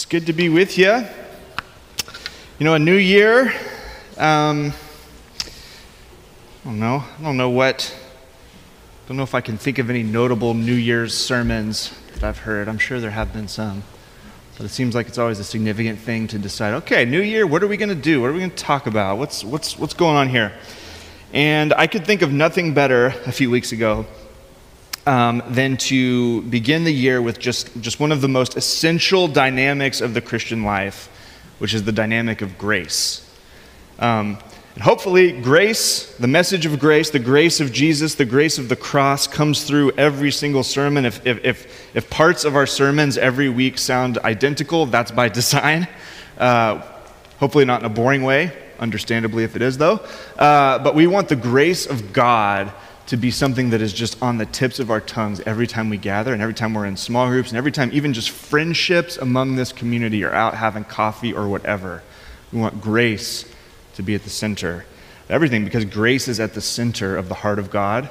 It's good to be with you. You know, a new year. Um, I don't know. I don't know what. I don't know if I can think of any notable New Year's sermons that I've heard. I'm sure there have been some. But it seems like it's always a significant thing to decide okay, New Year, what are we going to do? What are we going to talk about? What's, what's, what's going on here? And I could think of nothing better a few weeks ago um, than to begin the year with just, just one of the most essential dynamics of the Christian life, which is the dynamic of grace. Um, and hopefully, grace, the message of grace, the grace of Jesus, the grace of the cross comes through every single sermon. If, if, if, if parts of our sermons every week sound identical, that's by design. Uh, hopefully, not in a boring way, understandably, if it is, though. Uh, but we want the grace of God to be something that is just on the tips of our tongues every time we gather and every time we're in small groups and every time even just friendships among this community are out having coffee or whatever. We want grace to be at the center of everything because grace is at the center of the heart of God.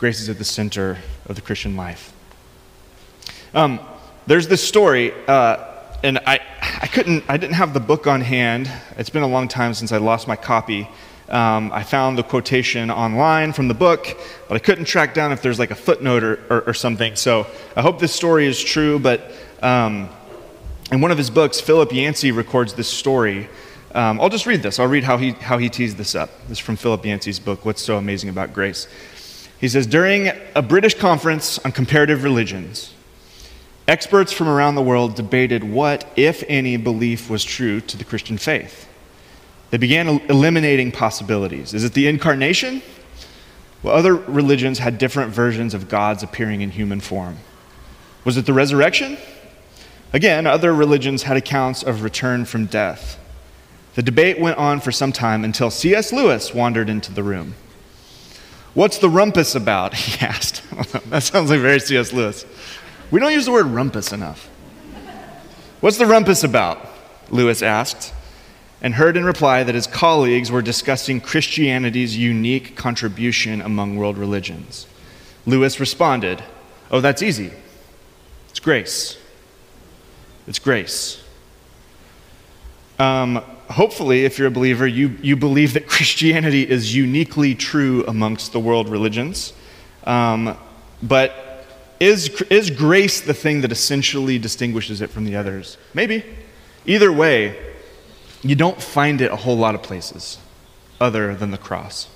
Grace is at the center of the Christian life. Um, there's this story, uh, and I, I couldn't, I didn't have the book on hand. It's been a long time since I lost my copy. Um, I found the quotation online from the book, but I couldn't track down if there's like a footnote or, or, or something. So I hope this story is true, but um, in one of his books, Philip Yancey records this story. Um, I'll just read this. I'll read how he, how he teased this up. This is from Philip Yancey's book, What's So Amazing About Grace. He says During a British conference on comparative religions, experts from around the world debated what, if any, belief was true to the Christian faith. They began eliminating possibilities. Is it the incarnation? Well, other religions had different versions of gods appearing in human form. Was it the resurrection? Again, other religions had accounts of return from death. The debate went on for some time until C.S. Lewis wandered into the room. What's the rumpus about? He asked. that sounds like very C.S. Lewis. We don't use the word rumpus enough. What's the rumpus about? Lewis asked and heard in reply that his colleagues were discussing Christianity's unique contribution among world religions. Lewis responded, Oh, that's easy. It's grace. It's grace. Um, hopefully, if you're a believer, you, you believe that Christianity is uniquely true amongst the world religions. Um, but is, is grace the thing that essentially distinguishes it from the others? Maybe. Either way, you don't find it a whole lot of places other than the cross.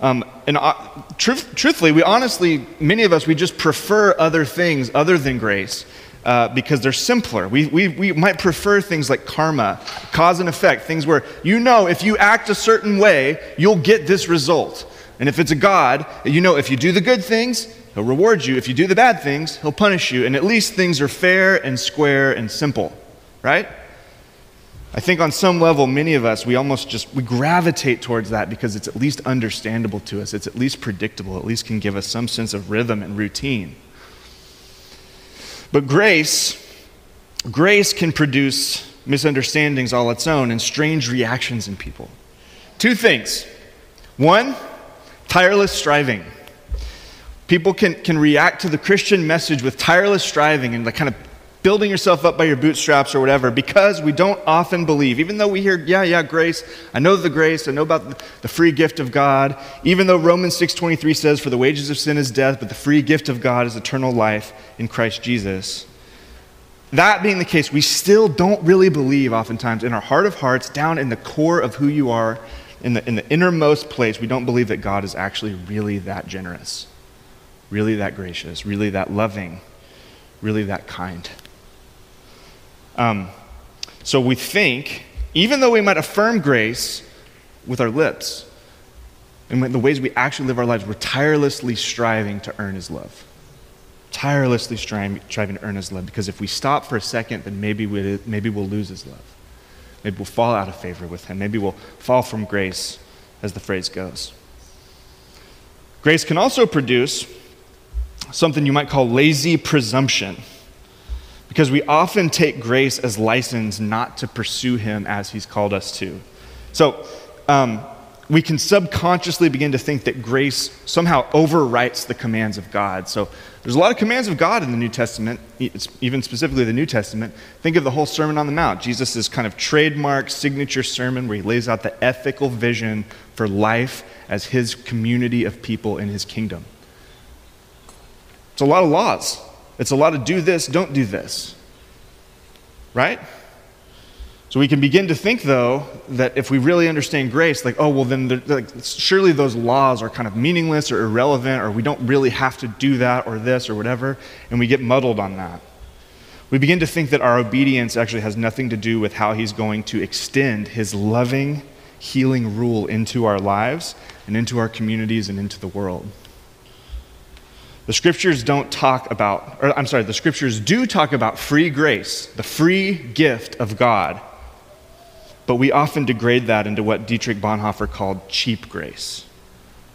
Um, and uh, truth, truthfully, we honestly, many of us, we just prefer other things other than grace uh, because they're simpler. We, we, we might prefer things like karma, cause and effect, things where you know if you act a certain way, you'll get this result. And if it's a God, you know if you do the good things, He'll reward you. If you do the bad things, He'll punish you. And at least things are fair and square and simple, right? I think on some level, many of us, we almost just, we gravitate towards that because it's at least understandable to us. It's at least predictable, at least can give us some sense of rhythm and routine. But grace, grace can produce misunderstandings all its own and strange reactions in people. Two things. One, tireless striving. People can, can react to the Christian message with tireless striving and like kind of building yourself up by your bootstraps or whatever because we don't often believe. Even though we hear yeah yeah grace i know the grace i know about the free gift of god. Even though romans 6.23 says for the wages of sin is death but the free gift of god is eternal life in christ jesus. That being the case we still don't really believe oftentimes in our heart of hearts down in the core of who you are in the, in the innermost place we don't believe that god is actually really that generous really that gracious really that loving really that kind um, so we think, even though we might affirm grace with our lips, and the ways we actually live our lives, we're tirelessly striving to earn His love. Tirelessly striving, striving to earn His love, because if we stop for a second, then maybe, we, maybe we'll lose His love. Maybe we'll fall out of favor with Him. Maybe we'll fall from grace, as the phrase goes. Grace can also produce something you might call lazy presumption because we often take grace as license not to pursue him as he's called us to. So, um, we can subconsciously begin to think that grace somehow overwrites the commands of God. So there's a lot of commands of God in the New Testament, even specifically the New Testament. Think of the whole Sermon on the Mount, Jesus' kind of trademark signature sermon where he lays out the ethical vision for life as his community of people in his kingdom. It's a lot of laws. It's a lot of do this, don't do this. Right? So we can begin to think, though, that if we really understand grace, like, oh, well, then like, surely those laws are kind of meaningless or irrelevant, or we don't really have to do that or this or whatever, and we get muddled on that. We begin to think that our obedience actually has nothing to do with how He's going to extend His loving, healing rule into our lives and into our communities and into the world. The scriptures don't talk about, or I'm sorry, the scriptures do talk about free grace, the free gift of God but we often degrade that into what Dietrich Bonhoeffer called cheap grace.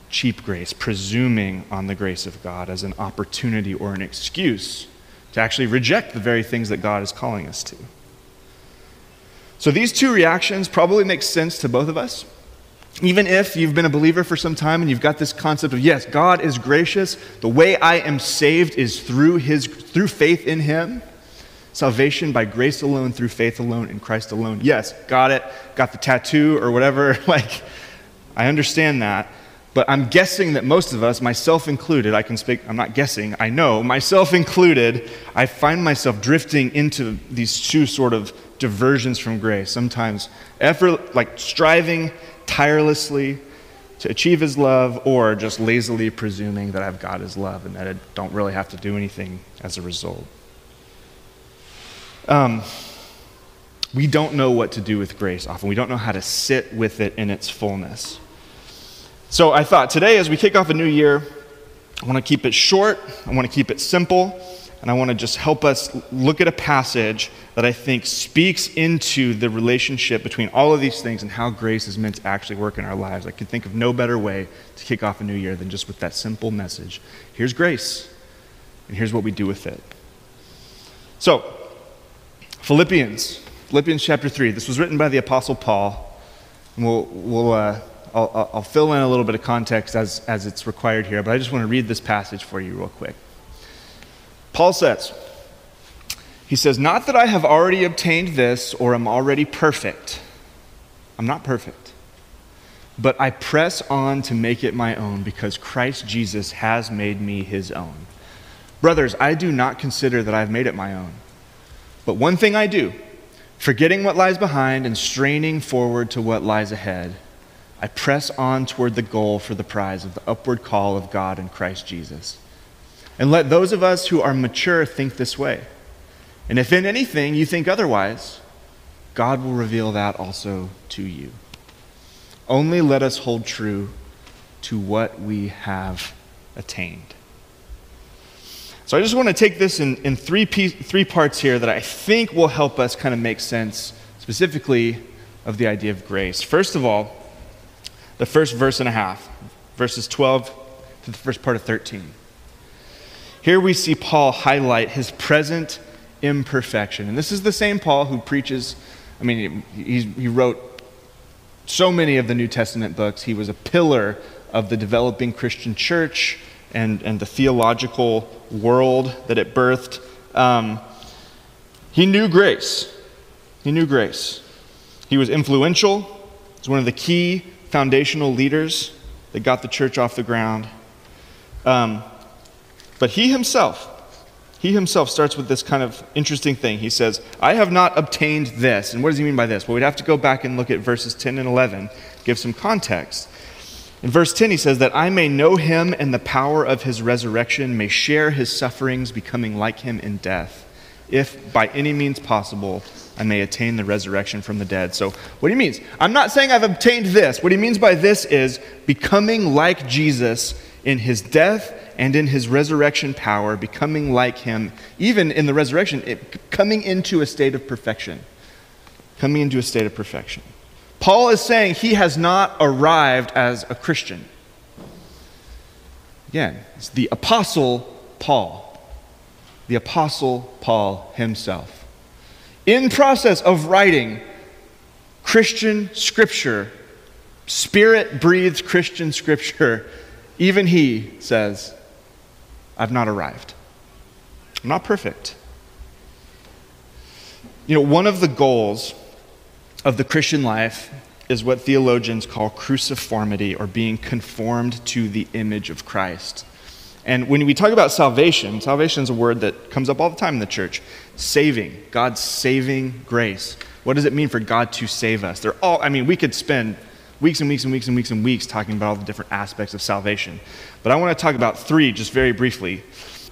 Cheap grace, presuming on the grace of God as an opportunity or an excuse to actually reject the very things that God is calling us to. So these two reactions probably make sense to both of us. Even if you've been a believer for some time and you've got this concept of yes, God is gracious, the way I am saved is through his through faith in him. Salvation by grace alone, through faith alone, in Christ alone. Yes, got it. Got the tattoo or whatever. Like, I understand that. But I'm guessing that most of us, myself included, I can speak, I'm not guessing, I know, myself included, I find myself drifting into these two sort of diversions from grace. Sometimes effort, like striving tirelessly to achieve his love, or just lazily presuming that I've got his love and that I don't really have to do anything as a result. Um, we don't know what to do with grace often. We don't know how to sit with it in its fullness. So I thought today, as we kick off a new year, I want to keep it short, I want to keep it simple, and I want to just help us look at a passage that I think speaks into the relationship between all of these things and how grace is meant to actually work in our lives. I could think of no better way to kick off a new year than just with that simple message. Here's grace, and here's what we do with it. So, Philippians, Philippians chapter 3. This was written by the Apostle Paul. And we'll, we'll, uh, I'll, I'll fill in a little bit of context as, as it's required here, but I just want to read this passage for you real quick. Paul says, he says, Not that I have already obtained this or am already perfect. I'm not perfect. But I press on to make it my own because Christ Jesus has made me his own. Brothers, I do not consider that I've made it my own. But one thing I do, forgetting what lies behind and straining forward to what lies ahead, I press on toward the goal for the prize of the upward call of God in Christ Jesus. And let those of us who are mature think this way. And if in anything you think otherwise, God will reveal that also to you. Only let us hold true to what we have attained. So I just want to take this in, in three, piece, three parts here that I think will help us kind of make sense specifically of the idea of grace. First of all, the first verse and a half, verses 12 to the first part of 13. Here we see Paul highlight his present imperfection. And this is the same Paul who preaches, I mean, he, he wrote so many of the New Testament books. He was a pillar of the developing Christian church and, and the theological world that it birthed. Um, he knew grace. He knew grace. He was influential. He was one of the key foundational leaders that got the church off the ground. Um, but he himself, he himself starts with this kind of interesting thing. He says, I have not obtained this. And what does he mean by this? Well, we'd have to go back and look at verses 10 and 11, give some context. In verse 10, he says, That I may know him and the power of his resurrection, may share his sufferings, becoming like him in death, if by any means possible I may attain the resurrection from the dead. So, what he means, I'm not saying I've obtained this. What he means by this is becoming like Jesus in his death and in his resurrection power, becoming like him, even in the resurrection, it, coming into a state of perfection. Coming into a state of perfection. Paul is saying he has not arrived as a Christian. Again, it's the Apostle Paul. The Apostle Paul himself. In process of writing Christian scripture spirit breathed Christian scripture, even he says, I've not arrived. I'm not perfect. You know, one of the goals of the Christian life is what theologians call cruciformity or being conformed to the image of Christ. And when we talk about salvation, salvation is a word that comes up all the time in the church. Saving, God's saving grace. What does it mean for God to save us? They're all, I mean, we could spend weeks and weeks and weeks and weeks and weeks talking about all the different aspects of salvation. But I want to talk about three just very briefly.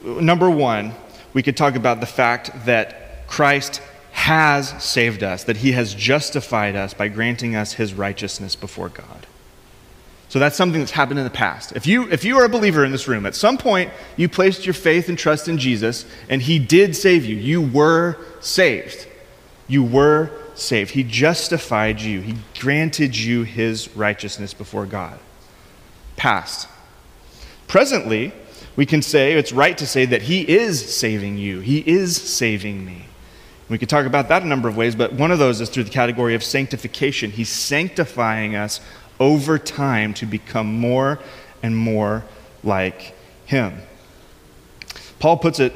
Number one, we could talk about the fact that Christ has saved us, that he has justified us by granting us his righteousness before God. So that's something that's happened in the past. If you, if you are a believer in this room, at some point you placed your faith and trust in Jesus, and he did save you. You were saved. You were saved. He justified you, He granted you His righteousness before God. Past. Presently, we can say, it's right to say that He is saving you, He is saving me. We could talk about that a number of ways, but one of those is through the category of sanctification. He's sanctifying us over time to become more and more like Him. Paul puts it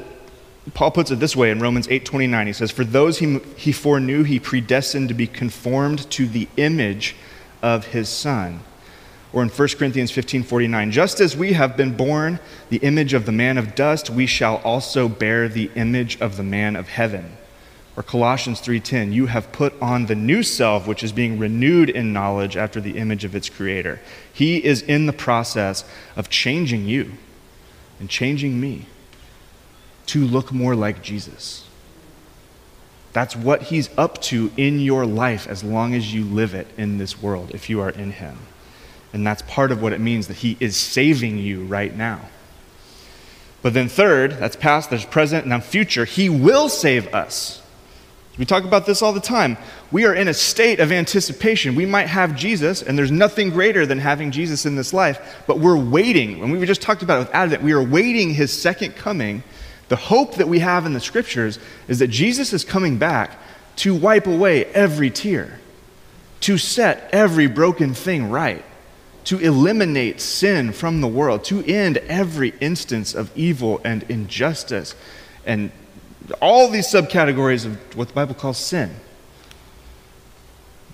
Paul puts it this way in Romans 8:29. He says, "For those he, he foreknew, he predestined to be conformed to the image of his Son." Or in 1 Corinthians 15:49, "Just as we have been born the image of the man of dust, we shall also bear the image of the man of heaven." Or Colossians 3:10, "You have put on the new self, which is being renewed in knowledge after the image of its creator." He is in the process of changing you and changing me to look more like Jesus. That's what he's up to in your life as long as you live it in this world, if you are in him. And that's part of what it means that he is saving you right now. But then, third, that's past, there's present, and now future. He will save us. We talk about this all the time. We are in a state of anticipation. We might have Jesus, and there's nothing greater than having Jesus in this life, but we're waiting. And we just talked about it with Advent. We are waiting his second coming the hope that we have in the scriptures is that Jesus is coming back to wipe away every tear, to set every broken thing right, to eliminate sin from the world, to end every instance of evil and injustice, and all these subcategories of what the Bible calls sin.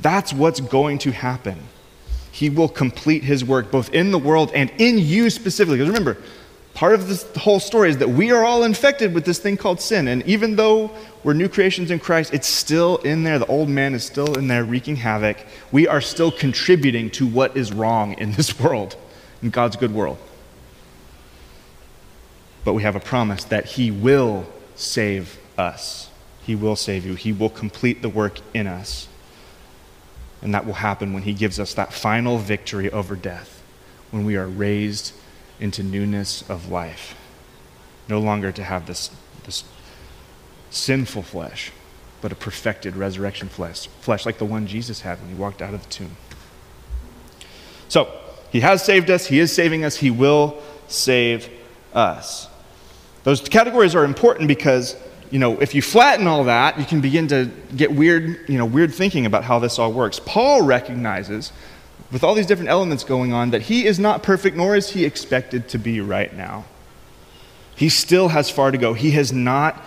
That's what's going to happen. He will complete his work both in the world and in you specifically. Because remember, part of this whole story is that we are all infected with this thing called sin. And even though we're new creations in Christ, it's still in there. The old man is still in there wreaking havoc. We are still contributing to what is wrong in this world, in God's good world. But we have a promise that He will save us. He will save you. He will complete the work in us. And that will happen when He gives us that final victory over death, when we are raised into newness of life. No longer to have this, this sinful flesh, but a perfected resurrection flesh, flesh like the one Jesus had when he walked out of the tomb. So, he has saved us, he is saving us, he will save us. Those categories are important because, you know, if you flatten all that, you can begin to get weird, you know, weird thinking about how this all works. Paul recognizes with all these different elements going on, that he is not perfect, nor is he expected to be right now. He still has far to go. He has not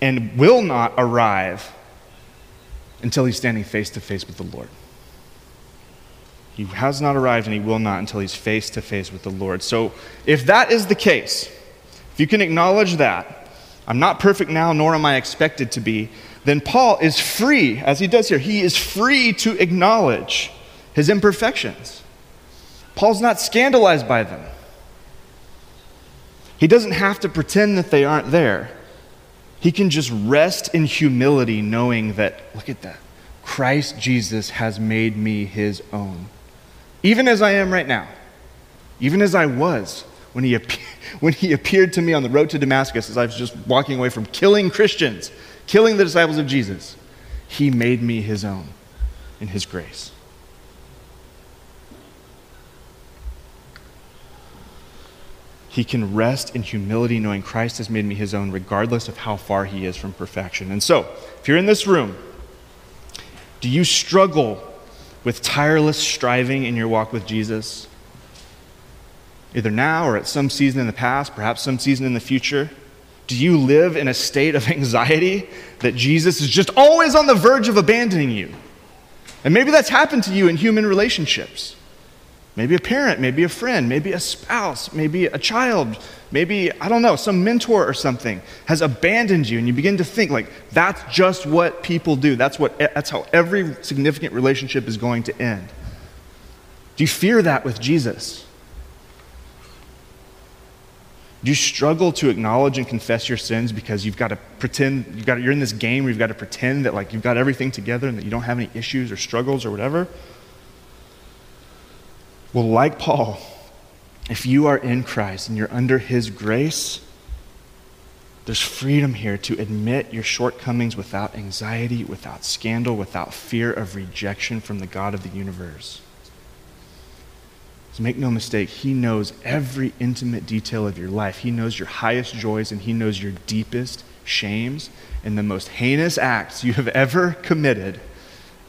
and will not arrive until he's standing face to face with the Lord. He has not arrived and he will not until he's face to face with the Lord. So, if that is the case, if you can acknowledge that, I'm not perfect now, nor am I expected to be, then Paul is free, as he does here, he is free to acknowledge his imperfections. Paul's not scandalized by them. He doesn't have to pretend that they aren't there. He can just rest in humility, knowing that, look at that, Christ Jesus has made me his own. Even as I am right now, even as I was when he, when he appeared to me on the road to Damascus as I was just walking away from killing Christians, killing the disciples of Jesus, he made me his own in his grace. He can rest in humility, knowing Christ has made me his own, regardless of how far he is from perfection. And so, if you're in this room, do you struggle with tireless striving in your walk with Jesus? Either now or at some season in the past, perhaps some season in the future? Do you live in a state of anxiety that Jesus is just always on the verge of abandoning you? And maybe that's happened to you in human relationships. Maybe a parent, maybe a friend, maybe a spouse, maybe a child, maybe, I don't know, some mentor or something has abandoned you, and you begin to think, like, that's just what people do. That's, what, that's how every significant relationship is going to end. Do you fear that with Jesus? Do you struggle to acknowledge and confess your sins because you've got to pretend you've got you're in this game where you've got to pretend that like you've got everything together and that you don't have any issues or struggles or whatever? Well, like Paul, if you are in Christ and you're under his grace, there's freedom here to admit your shortcomings without anxiety, without scandal, without fear of rejection from the God of the universe. So make no mistake, He knows every intimate detail of your life. He knows your highest joys and He knows your deepest shames and the most heinous acts you have ever committed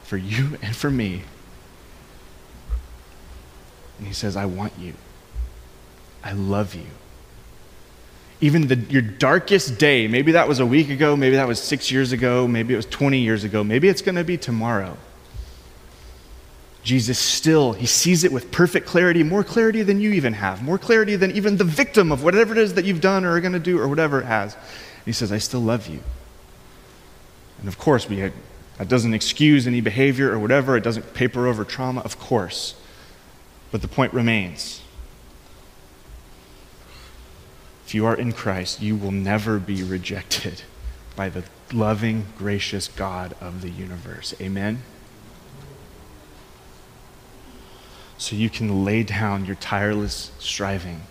for you and for me. And He says, I want you. I love you. Even the, your darkest day, maybe that was a week ago, maybe that was six years ago, maybe it was 20 years ago, maybe it's going to be tomorrow. Jesus still, he sees it with perfect clarity, more clarity than you even have, more clarity than even the victim of whatever it is that you've done or are going to do or whatever it has. And he says, I still love you. And of course, we that doesn't excuse any behavior or whatever, it doesn't paper over trauma, of course. But the point remains. If you are in Christ, you will never be rejected by the loving, gracious God of the universe. Amen? so you can lay down your tireless striving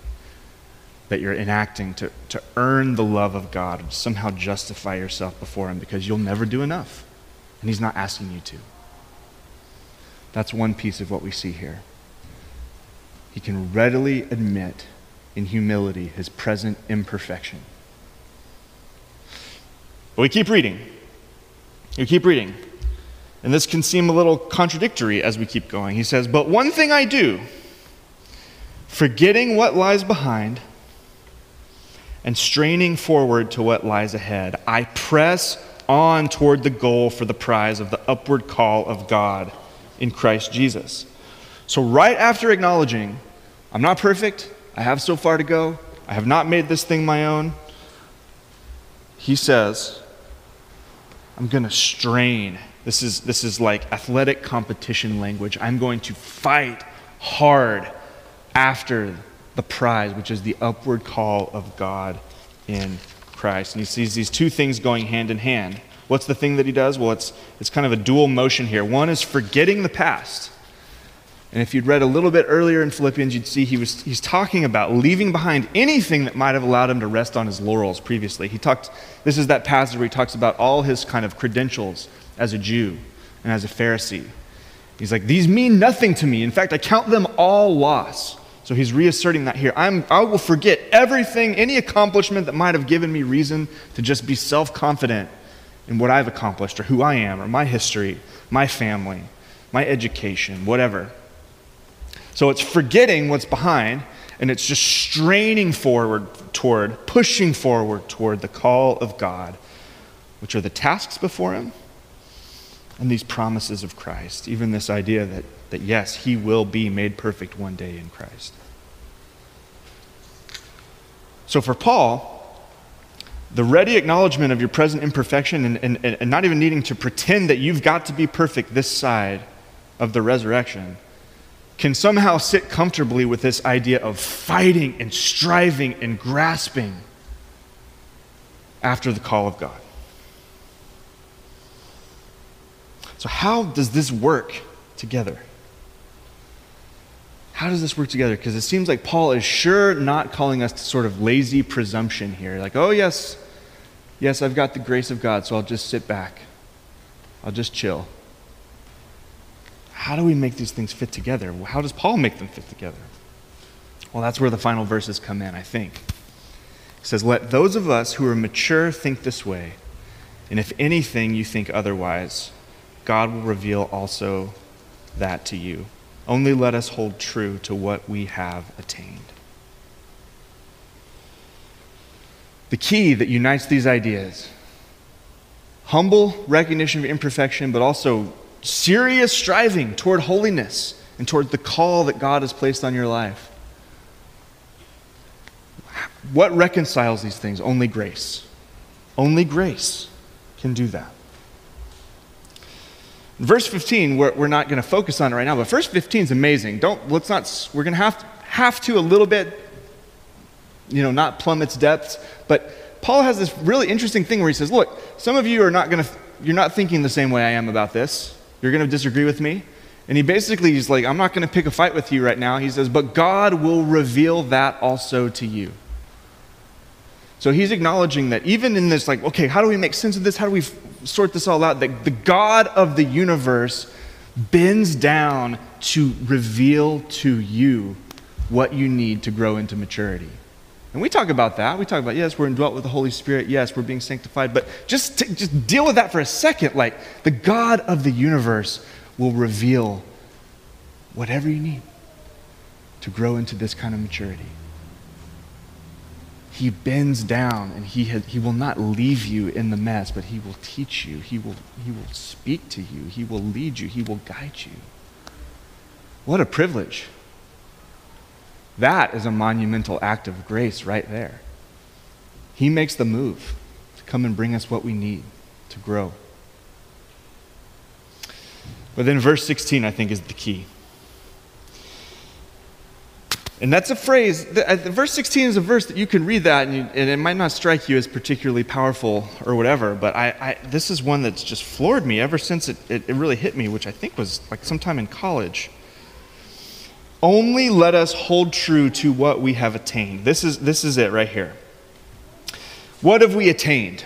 that you're enacting to, to earn the love of God, to somehow justify yourself before Him because you'll never do enough. And He's not asking you to. That's one piece of what we see here. He can readily admit in humility his present imperfection. But we keep reading. We keep reading. And this can seem a little contradictory as we keep going. He says, But one thing I do, forgetting what lies behind and straining forward to what lies ahead, I press on toward the goal for the prize of the upward call of God in Christ Jesus. So, right after acknowledging, I'm not perfect, I have so far to go, I have not made this thing my own, he says, I'm going to strain this is, this is like athletic competition language. I'm going to fight hard after the prize, which is the upward call of God in Christ. And he sees these two things going hand in hand. What's the thing that he does? Well, it's, it's kind of a dual motion here. One is forgetting the past. And if you'd read a little bit earlier in Philippians, you'd see he was, he's talking about leaving behind anything that might have allowed him to rest on his laurels previously. He talked, this is that passage where he talks about all his kind of credentials as a Jew and as a Pharisee. He's like, These mean nothing to me. In fact, I count them all loss. So he's reasserting that here. I'm, I will forget everything, any accomplishment that might have given me reason to just be self confident in what I've accomplished or who I am or my history, my family, my education, whatever. So it's forgetting what's behind and it's just straining forward toward, pushing forward toward the call of God, which are the tasks before him and these promises of Christ, even this idea that, that yes, he will be made perfect one day in Christ. So for Paul, the ready acknowledgement of your present imperfection and, and, and not even needing to pretend that you've got to be perfect this side of the resurrection can somehow sit comfortably with this idea of fighting and striving and grasping after the call of God. So, how does this work together? How does this work together? Because it seems like Paul is sure not calling us to sort of lazy presumption here. Like, oh, yes, yes, I've got the grace of God, so I'll just sit back. I'll just chill. How do we make these things fit together? How does Paul make them fit together? Well, that's where the final verses come in, I think. He says, Let those of us who are mature think this way, and if anything you think otherwise, God will reveal also that to you. Only let us hold true to what we have attained. The key that unites these ideas humble recognition of imperfection, but also serious striving toward holiness and toward the call that God has placed on your life. What reconciles these things? Only grace. Only grace can do that. Verse 15, we're, we're not going to focus on it right now, but verse 15 is amazing. Don't, let's not, we're going to have, have to a little bit, you know, not plumb its depths, but Paul has this really interesting thing where he says, look, some of you are not going to, you're not thinking the same way I am about this. You're going to disagree with me. And he basically is like, I'm not going to pick a fight with you right now. He says, but God will reveal that also to you. So he's acknowledging that even in this, like, okay, how do we make sense of this? How do we sort this all out? That the God of the universe bends down to reveal to you what you need to grow into maturity. And we talk about that. We talk about, yes, we're indwelt with the Holy Spirit. Yes, we're being sanctified. But just, to, just deal with that for a second. Like, the God of the universe will reveal whatever you need to grow into this kind of maturity he bends down and he, has, he will not leave you in the mess, but he will teach you. He will, he will speak to you. He will lead you. He will guide you. What a privilege. That is a monumental act of grace right there. He makes the move to come and bring us what we need to grow. But then verse 16, I think, is the key. And that's a phrase, uh, verse 16 is a verse that you can read that and, you, and, it might not strike you as particularly powerful or whatever, but I, I, this is one that's just floored me ever since it, it, it really hit me, which I think was like sometime in college. Only let us hold true to what we have attained. This is, this is it right here. What have we attained?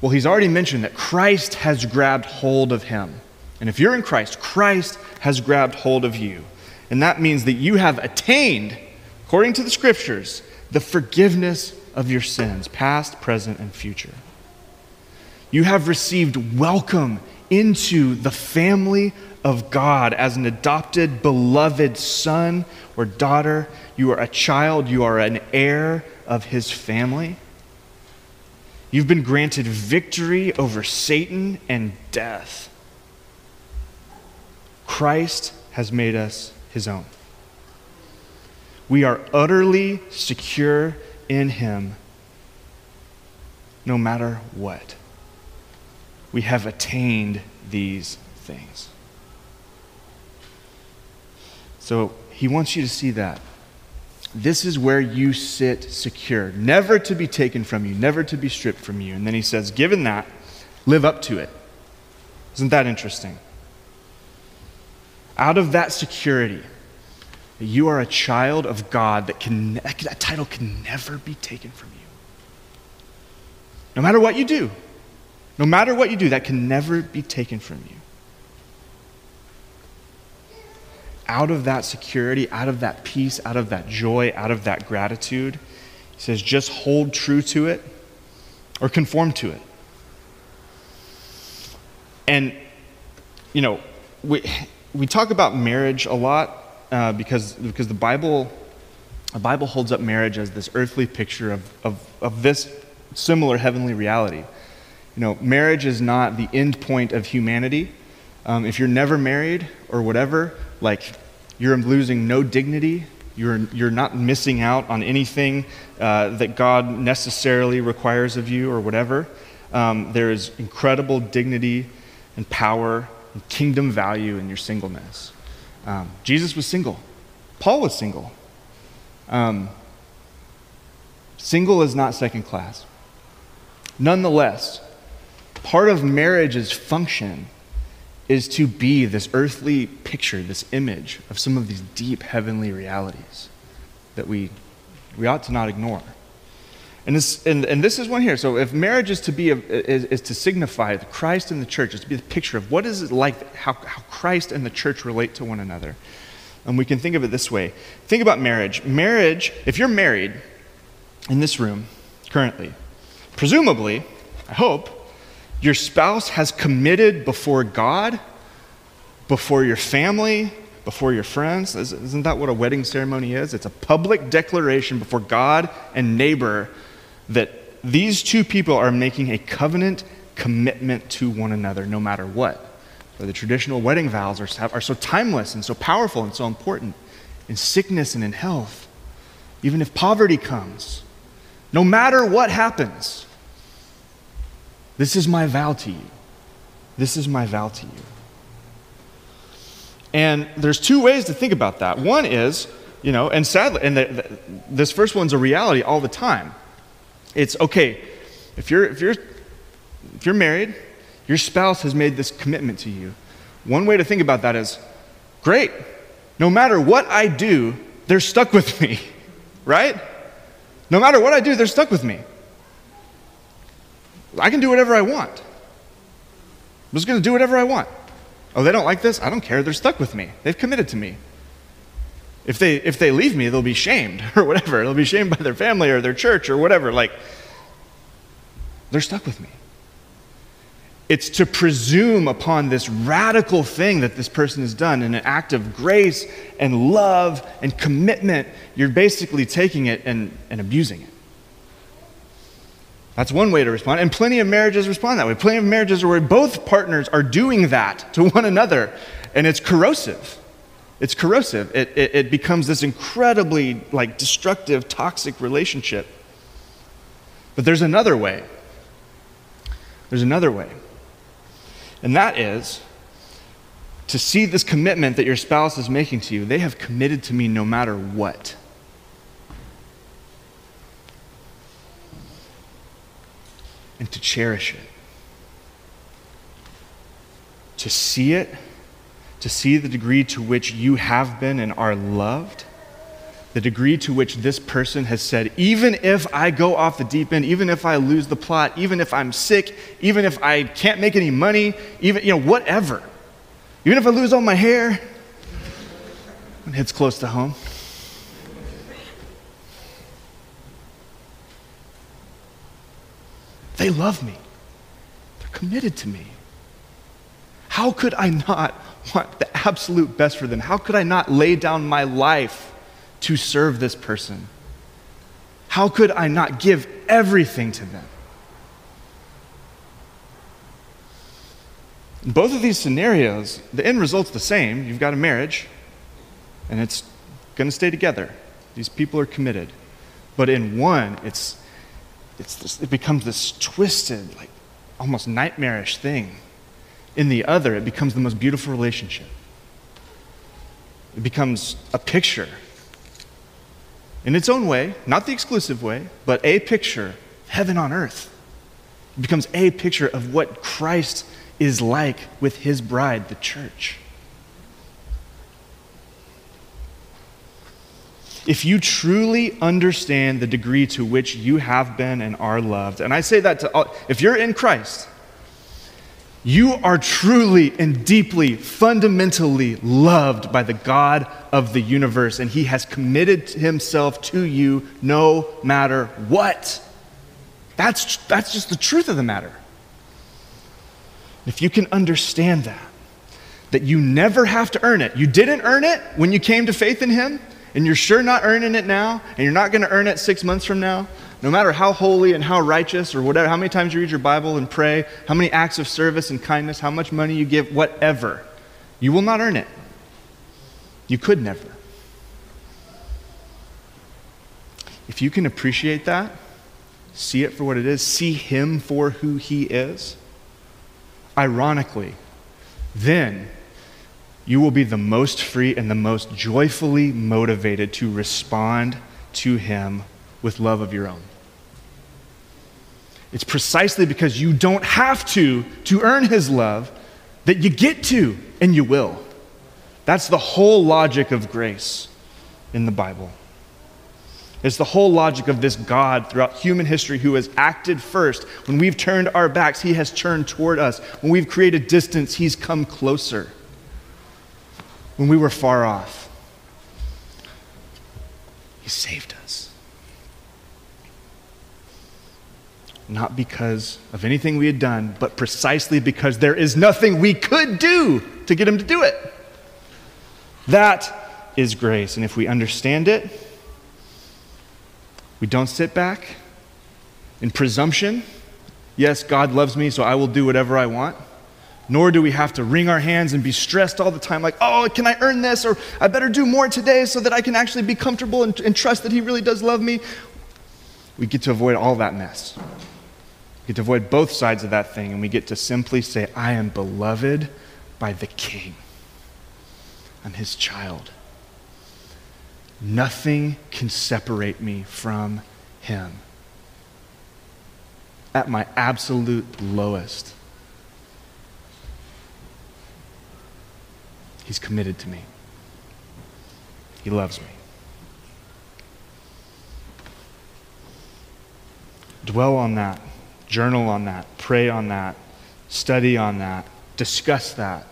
Well, he's already mentioned that Christ has grabbed hold of him. And if you're in Christ, Christ has grabbed hold of you. And that means that you have attained, according to the scriptures, the forgiveness of your sins, past, present, and future. You have received welcome into the family of God as an adopted, beloved son or daughter. You are a child, you are an heir of his family. You've been granted victory over Satan and death. Christ has made us his own. We are utterly secure in him no matter what. We have attained these things. So he wants you to see that. This is where you sit secure, never to be taken from you, never to be stripped from you. And then he says, given that, live up to it. Isn't that interesting? out of that security you are a child of God, that, can, that title can never be taken from you. No matter what you do, no matter what you do, that can never be taken from you. Out of that security, out of that peace, out of that joy, out of that gratitude, he says, just hold true to it or conform to it. And, you know, we, we talk about marriage a lot uh, because, because the Bible, the Bible holds up marriage as this earthly picture of, of, of this similar heavenly reality. You know, marriage is not the end point of humanity. Um, if you're never married or whatever, like you're losing no dignity, you're, you're not missing out on anything uh, that God necessarily requires of you or whatever. Um, there is incredible dignity and power and kingdom value in your singleness. Um, Jesus was single, Paul was single. Um, single is not second class. Nonetheless, part of marriage's function is to be this earthly picture, this image of some of these deep heavenly realities that we, we ought to not ignore. And this, and, and this is one here. So if marriage is to be a, is, is, to signify the Christ and the church, is to be the picture of what is it like how, how Christ and the church relate to one another. And we can think of it this way. Think about marriage. Marriage, if you're married in this room currently, presumably, I hope, your spouse has committed before God before your family, before your friends. Isn't that what a wedding ceremony is? It's a public declaration before God and neighbor that these two people are making a covenant commitment to one another no matter what. the traditional wedding vows are, are so timeless and so powerful and so important in sickness and in health, even if poverty comes, no matter what happens. This is my vow to you. This is my vow to you. And there's two ways to think about that. One is, you know, and sadly, and the, the, this first one's a reality all the time. It's okay, if you're, if, you're, if you're married, your spouse has made this commitment to you. One way to think about that is great, no matter what I do, they're stuck with me, right? No matter what I do, they're stuck with me. I can do whatever I want. I'm just going to do whatever I want. Oh, they don't like this? I don't care. They're stuck with me. They've committed to me. If they, if they leave me, they'll be shamed or whatever. They'll be shamed by their family or their church or whatever. Like, they're stuck with me. It's to presume upon this radical thing that this person has done in an act of grace and love and commitment. You're basically taking it and, and abusing it. That's one way to respond. And plenty of marriages respond that way. Plenty of marriages are where both partners are doing that to one another, and it's corrosive. It's corrosive. It, it, it becomes this incredibly like destructive, toxic relationship. But there's another way. There's another way. And that is to see this commitment that your spouse is making to you. They have committed to me no matter what. And to cherish it. To see it, to see the degree to which you have been and are loved, the degree to which this person has said, even if I go off the deep end, even if I lose the plot, even if I'm sick, even if I can't make any money, even, you know, whatever, even if I lose all my hair, it hits close to home. They love me, they're committed to me. How could I not want the absolute best for them? How could I not lay down my life to serve this person? How could I not give everything to them? In both of these scenarios, the end result's the same. You've got a marriage, and it's going to stay together. These people are committed. But in one, it's it's this, it becomes this twisted, like almost nightmarish thing. In the other, it becomes the most beautiful relationship. It becomes a picture. In its own way, not the exclusive way, but a picture, heaven on earth. It becomes a picture of what Christ is like with his bride, the church. If you truly understand the degree to which you have been and are loved, and I say that to all, if you're in Christ, you are truly and deeply, fundamentally loved by the God of the universe, and He has committed Himself to you no matter what. That's, that's just the truth of the matter. If you can understand that, that you never have to earn it, you didn't earn it when you came to faith in Him, and you're sure not earning it now, and you're not going to earn it six months from now, no matter how holy and how righteous or whatever, how many times you read your Bible and pray, how many acts of service and kindness, how much money you give, whatever, you will not earn it. You could never. If you can appreciate that, see it for what it is, see Him for who He is, ironically, then you will be the most free and the most joyfully motivated to respond to Him with love of your own. It's precisely because you don't have to to earn His love that you get to and you will. That's the whole logic of grace in the Bible. It's the whole logic of this God throughout human history who has acted first. When we've turned our backs, He has turned toward us. When we've created distance, He's come closer when we were far off. He saved us. Not because of anything we had done, but precisely because there is nothing we could do to get him to do it. That is grace. And if we understand it, we don't sit back in presumption. Yes, God loves me, so I will do whatever I want. Nor do we have to wring our hands and be stressed all the time, like, oh, can I earn this? Or I better do more today so that I can actually be comfortable and, and trust that He really does love me. We get to avoid all that mess. We get to avoid both sides of that thing, and we get to simply say, I am beloved by the King. I'm His child. Nothing can separate me from Him. At my absolute lowest, He's committed to me. He loves me. Dwell on that, journal on that, pray on that, study on that, discuss that.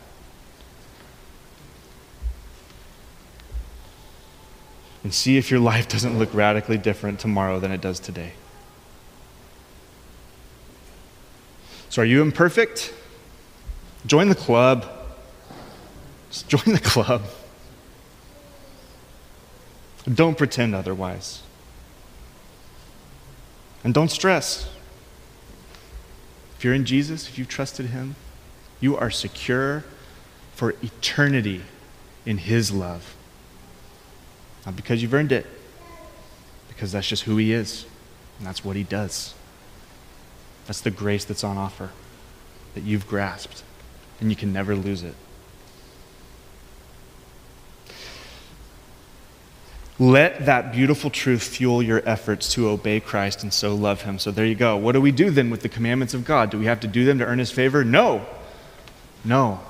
And see if your life doesn't look radically different tomorrow than it does today. So, are you imperfect? Join the club. Just join the club. Don't pretend otherwise. And don't stress. If you're in Jesus, if you've trusted Him, you are secure for eternity in His love. Not because you've earned it, because that's just who He is, and that's what He does. That's the grace that's on offer that you've grasped, and you can never lose it. Let that beautiful truth fuel your efforts to obey Christ and so love Him. So there you go. What do we do then with the commandments of God? Do we have to do them to earn His favor? No. No.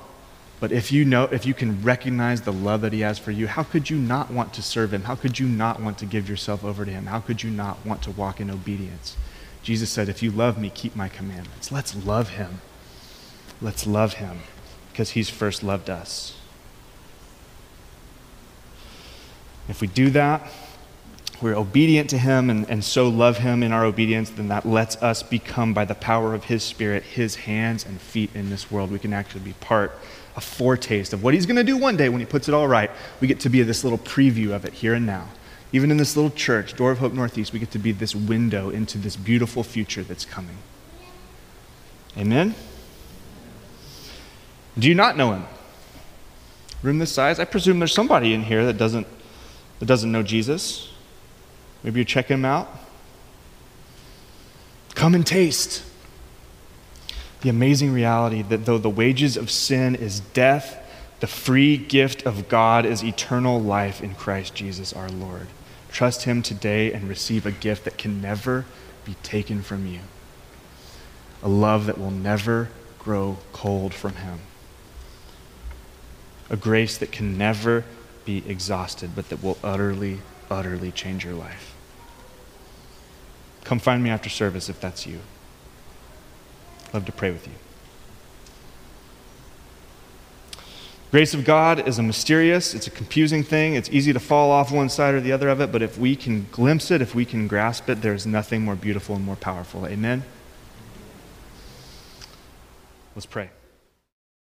But if you know, if you can recognize the love that He has for you, how could you not want to serve Him? How could you not want to give yourself over to Him? How could you not want to walk in obedience? Jesus said, If you love me, keep my commandments. Let's love Him. Let's love Him because He's first loved us. If we do that, we're obedient to Him and, and so love Him in our obedience, then that lets us become, by the power of His Spirit, His hands and feet in this world. We can actually be part, a foretaste of what He's going to do one day when He puts it all right. We get to be this little preview of it here and now. Even in this little church, Door of Hope Northeast, we get to be this window into this beautiful future that's coming. Amen? Do you not know Him? Room this size? I presume there's somebody in here that doesn't that doesn't know Jesus. Maybe you're checking him out. Come and taste the amazing reality that though the wages of sin is death, the free gift of God is eternal life in Christ Jesus our Lord. Trust him today and receive a gift that can never be taken from you. A love that will never grow cold from him. A grace that can never be exhausted, but that will utterly, utterly change your life. Come find me after service if that's you. Love to pray with you. Grace of God is a mysterious, it's a confusing thing. It's easy to fall off one side or the other of it, but if we can glimpse it, if we can grasp it, there's nothing more beautiful and more powerful. Amen? Let's pray.